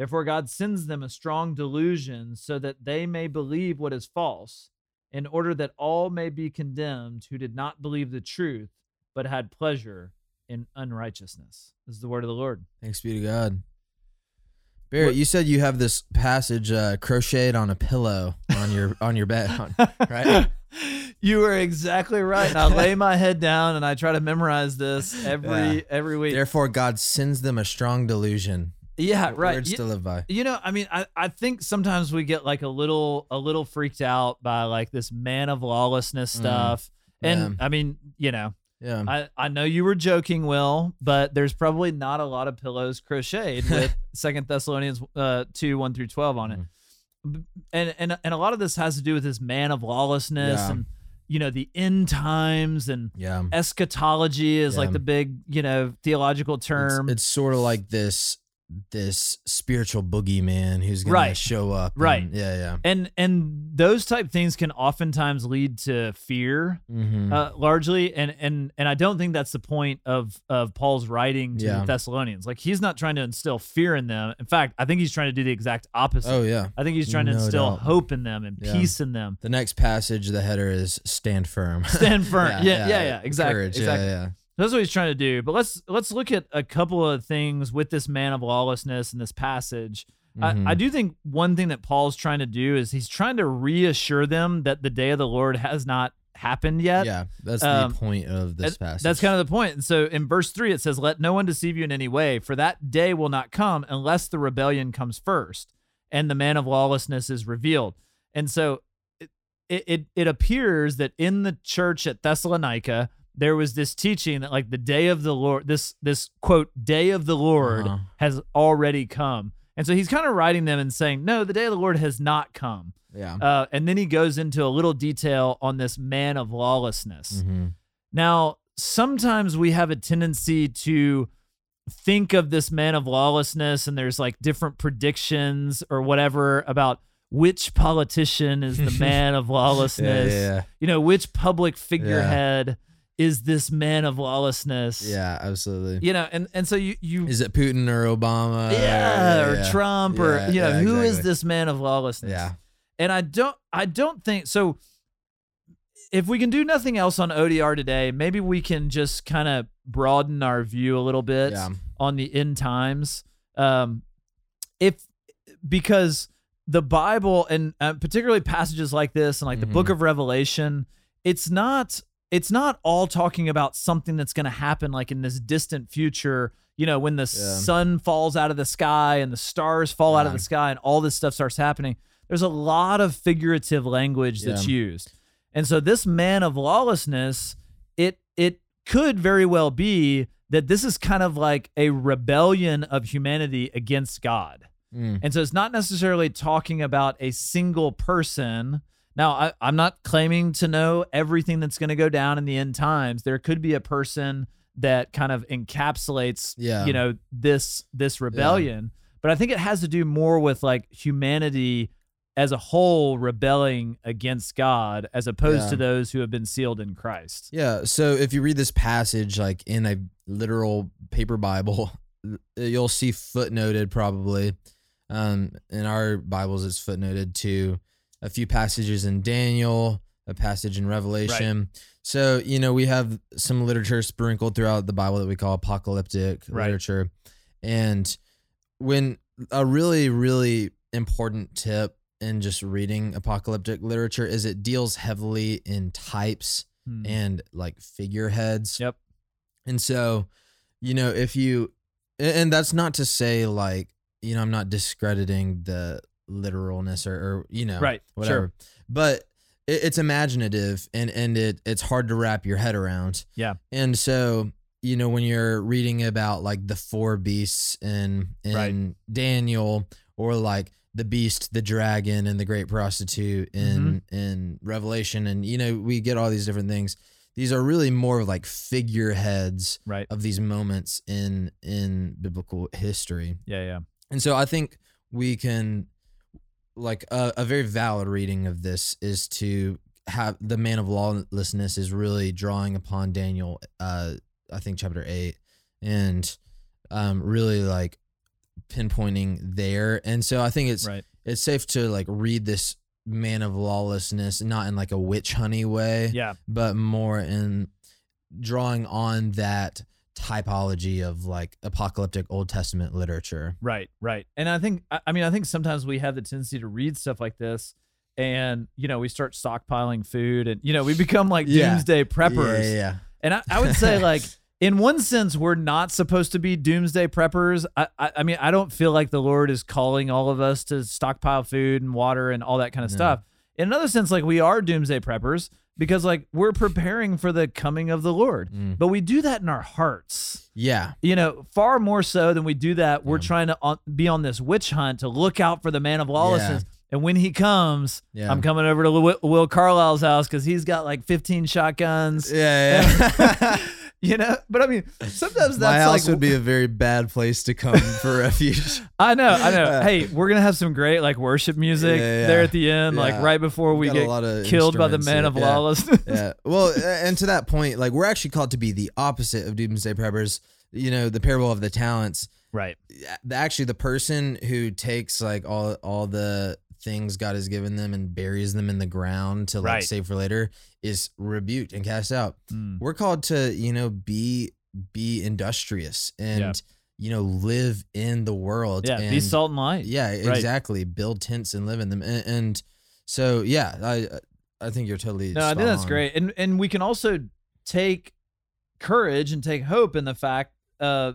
Therefore, God sends them a strong delusion so that they may believe what is false, in order that all may be condemned who did not believe the truth, but had pleasure in unrighteousness. This is the word of the Lord. Thanks be to God. Barrett, you said you have this passage uh, crocheted on a pillow on your on your bed, right? you are exactly right. And I lay my head down and I try to memorize this every Yeah. every week. Therefore, God sends them a strong delusion. Yeah, right. Words You- to live by. You know, I mean, I, I think sometimes we get like a little a little freaked out by like this man of lawlessness Mm, stuff. And yeah. I mean, you know, Yeah. I, I know you were joking, Will, but there's probably not a lot of pillows crocheted with Second Thessalonians uh, two one through twelve on it, Mm-hmm. And and and a lot of this has to do with this man of lawlessness Yeah. and you know the end times and yeah. eschatology is like the big you know theological It's, term. it's sort of like this this spiritual boogeyman who's gonna Right. show up. and- Right. yeah. Yeah. and and those type things can oftentimes lead to fear Mm-hmm. uh, largely and and and I don't think that's the point of of Paul's writing to Yeah. the Thessalonians like he's not trying to instill fear in them in fact I think he's trying to do the exact opposite oh yeah. I think he's trying to instill doubt. hope in them and Yeah. peace in them The next passage, the header is stand firm. stand firm yeah yeah yeah, exactly Courage. exactly Yeah. That's what he's trying to do but let's let's look at a couple of things with this man of lawlessness in this passage Mhm. I, I do think one thing that Paul's trying to do is he's trying to reassure them that the day of the Lord has not happened yet. yeah. That's um, the point of this passage. That's kind of the point. And so in verse 3, it says, Let no one deceive you in any way, for that day will not come unless the rebellion comes first and the man of lawlessness is revealed. And so it, it, it appears that in the church at Thessalonica, there was this teaching that like the day of the Lord, this this quote, day of the Lord Uh-huh. has already come. And so he's kind of writing them and saying, No, the day of the Lord has not come. yeah. Uh, and then he goes into a little detail on this man of lawlessness. hmm Now, sometimes we have a tendency to think of this man of lawlessness, and there's like different predictions or whatever about which politician is the man of Yeah, lawlessness. yeah, You know, which public figurehead is this man of lawlessness? yeah, absolutely. You know, and, and so you, you Is it Putin or Obama? yeah, or yeah. Trump or Yeah, you know, who is exactly. this man of lawlessness? Yeah. and I don't I don't think so if we can do nothing else on ODR today, maybe we can just kind of broaden our view a little bit on the end times. Um if because the Bible and uh, particularly passages like this and like the book Mhm. of Revelation, it's not it's not all talking about something that's going to happen like in this distant future, you know, when the sun falls out of the sky and the stars fall out of the sky and all this stuff starts happening. There's a lot of figurative language that's Yeah. used. And so this man of lawlessness, it it could very well be that this is kind of like a rebellion of humanity against God. Mm. And so it's not necessarily talking about a single person. Now, I, I'm not claiming to know everything that's going to go down in the end times. There could be a person that kind of encapsulates, Yeah. you know, this this rebellion. But I think it has to do more with like humanity as a whole rebelling against God as opposed Yeah. to those who have been sealed in Christ. Yeah. So if you read this passage like in a literal paper Bible, you'll see footnoted probably. Um, in our Bibles, it's footnoted to a few passages in Daniel, a passage in Revelation. So you know we have some literature sprinkled throughout the Bible that we call apocalyptic Right. literature, and when a really really important tip in just reading apocalyptic literature is it deals heavily in types Hmm. and like figureheads. Yep. And so, you know, if you, and that's not to say like, you know, I'm not discrediting the literalness or, or you know, Right, sure. whatever. But it, it's imaginative and and it it's hard to wrap your head around. Yeah. And so, you know, when you're reading about like the four beasts in in Right. Daniel or like the beast, the dragon, and the great prostitute in Mm-hmm. in Revelation, and you know, we get all these different things. These are really more of like figureheads Right. of these moments in in biblical history. Yeah, yeah. And so I think we can, like, a, a very valid reading of this is to have the man of lawlessness is really drawing upon Daniel, uh, I think chapter eight, and um, really like pinpointing there. And so I think it's Right. it's safe to like read this man of lawlessness not in like a witch honey way, Yeah. but more in drawing on that typology of like apocalyptic Old Testament literature. Right, right. And I think I mean I think sometimes we have the tendency to read stuff like this and you know we start stockpiling food and you know we become like Yeah. doomsday preppers. Yeah, yeah, yeah. And I, I would say like in one sense we're not supposed to be doomsday preppers. I, I I mean I don't feel like the Lord is calling all of us to stockpile food and water and all that kind of No. stuff. In another sense like we are doomsday preppers because like we're preparing for the coming of the Lord. Mm. But we do that in our hearts Yeah. you know, far more so than we do that. We're Yeah. trying to on, be on this witch hunt to look out for the man of lawlessness. And when he comes, Yeah. I'm coming over to Will, Will Carlisle's house because he's got like 15 shotguns. Yeah, yeah. You know, but I mean, sometimes My that's house like would be a very bad place to come for refuge. I know, I know. Uh, hey, we're gonna have some great like worship music Yeah, yeah. there at the end, like right before we get killed by the man of yeah. lawlessness. yeah. Well, and to that point, like we're actually called to be the opposite of doomsday preppers. You know, the parable of the talents. right. Actually, the person who takes like all all the things God has given them and buries them in the ground to like Right. save for later is rebuked and cast out. Mm. We're called to you know be be industrious and Yeah. you know live in the world. Yeah. and, Be salt and light. Yeah, Right. exactly. Build tents and live in them, and, and so yeah, I I think you're totally. No, I think that's on. great, and and we can also take courage and take hope in the fact uh,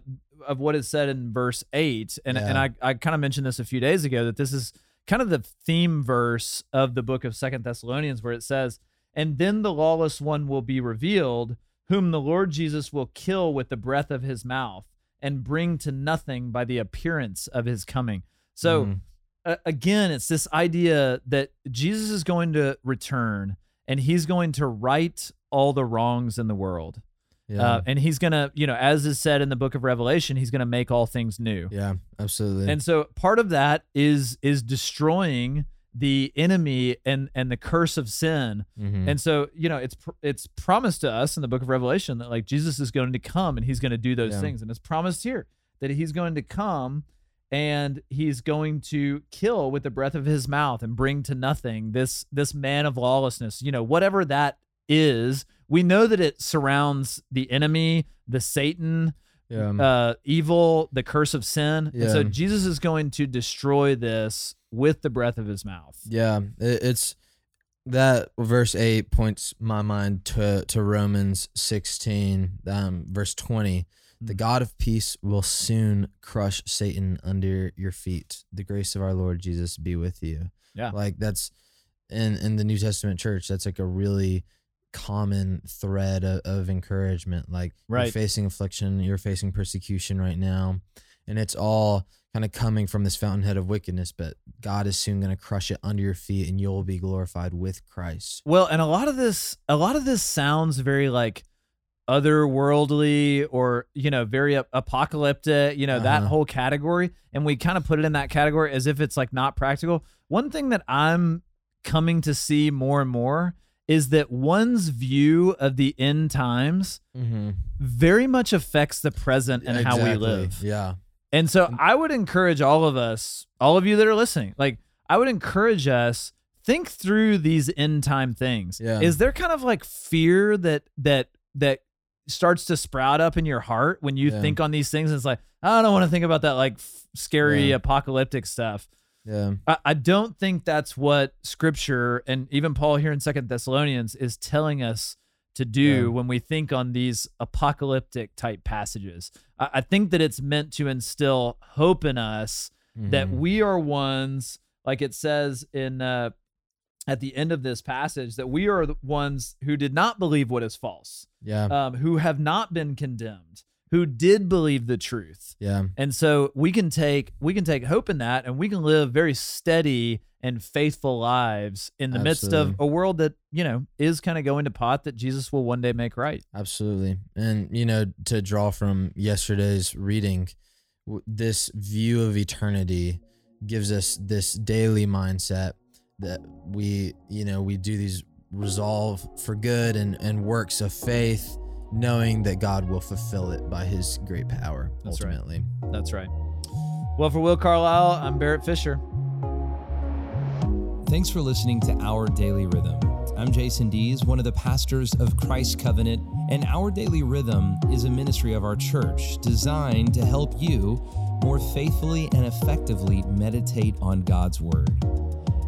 of what is said in verse eight, and and I I kind of mentioned this a few days ago that this is kind of the theme verse of the book of Second Thessalonians, where it says, "And then the lawless one will be revealed, whom the Lord Jesus will kill with the breath of his mouth, and bring to nothing by the appearance of his coming." So Mhm. uh, again, it's this idea that Jesus is going to return and he's going to right all the wrongs in the world. Yeah, Uh, and he's going to, you know, as is said in the book of Revelation, he's going to make all things new. yeah, absolutely. And so part of that is is destroying the enemy and and the curse of sin. Mhm. And so, you know, it's it's promised to us in the book of Revelation that like Jesus is going to come and he's going to do those Yeah. things and it's promised here that he's going to come and he's going to kill with the breath of his mouth and bring to nothing this this man of lawlessness. You know, whatever that is, we know that it surrounds the enemy, the Satan, yeah, uh, evil, the curse of sin. And so Jesus is going to destroy this with the breath of his mouth. yeah. It, it's that verse eight points my mind to to Romans sixteen, um, verse twenty. The Mm. God of peace will soon crush Satan under your feet. The grace of our Lord Jesus be with you. Yeah. Like that's in in the New Testament church, that's like a really common thread of, of encouragement. Like Right. you're facing affliction, you're facing persecution right now, and it's all kind of coming from this fountainhead of wickedness, but God is soon going to crush it under your feet and you'll be glorified with Christ. Well, and a lot of this, a lot of this sounds very like otherworldly or you know very ap- apocalyptic. You know that Uh-huh. whole category, and we kind of put it in that category as if it's like not practical. one thing that I'm coming to see more and more is that one's view of the end times Mm-hmm. very much affects the present and how we live. Yeah. And so I would encourage all of us, all of you that are listening, like I would encourage us think through these end time things. Yeah. Is there kind of like fear that that that starts to sprout up in your heart when you Yeah. think on these things? And it's like I don't want to think about that like f- scary Yeah. apocalyptic stuff. Yeah. I, I don't think that's what Scripture and even Paul here in Second Thessalonians is telling us to do Yeah. when we think on these apocalyptic type passages. I, I think that it's meant to instill hope in us that Mhm. we are ones, like it says in uh, at the end of this passage, that we are the ones who did not believe what is false, Yeah. um, who have not been condemned, who did believe the truth. yeah. And so we can take we can take hope in that and we can live very steady and faithful lives in the midst of a world that, you know, is kind of going to pot that Jesus will one day make right. Absolutely. And, you know, to draw from yesterday's reading, this view of eternity gives us this daily mindset that we, you know, we do these resolve for good and, and works of faith, knowing that God will fulfill it by his great power That's right. ultimately. That's right. Well, for Will Carlisle, I'm Barrett Fisher. Thanks for listening to Our Daily Rhythm. I'm Jason Dees, one of the pastors of Christ Covenant, and Our Daily Rhythm is a ministry of our church designed to help you more faithfully and effectively meditate on God's Word.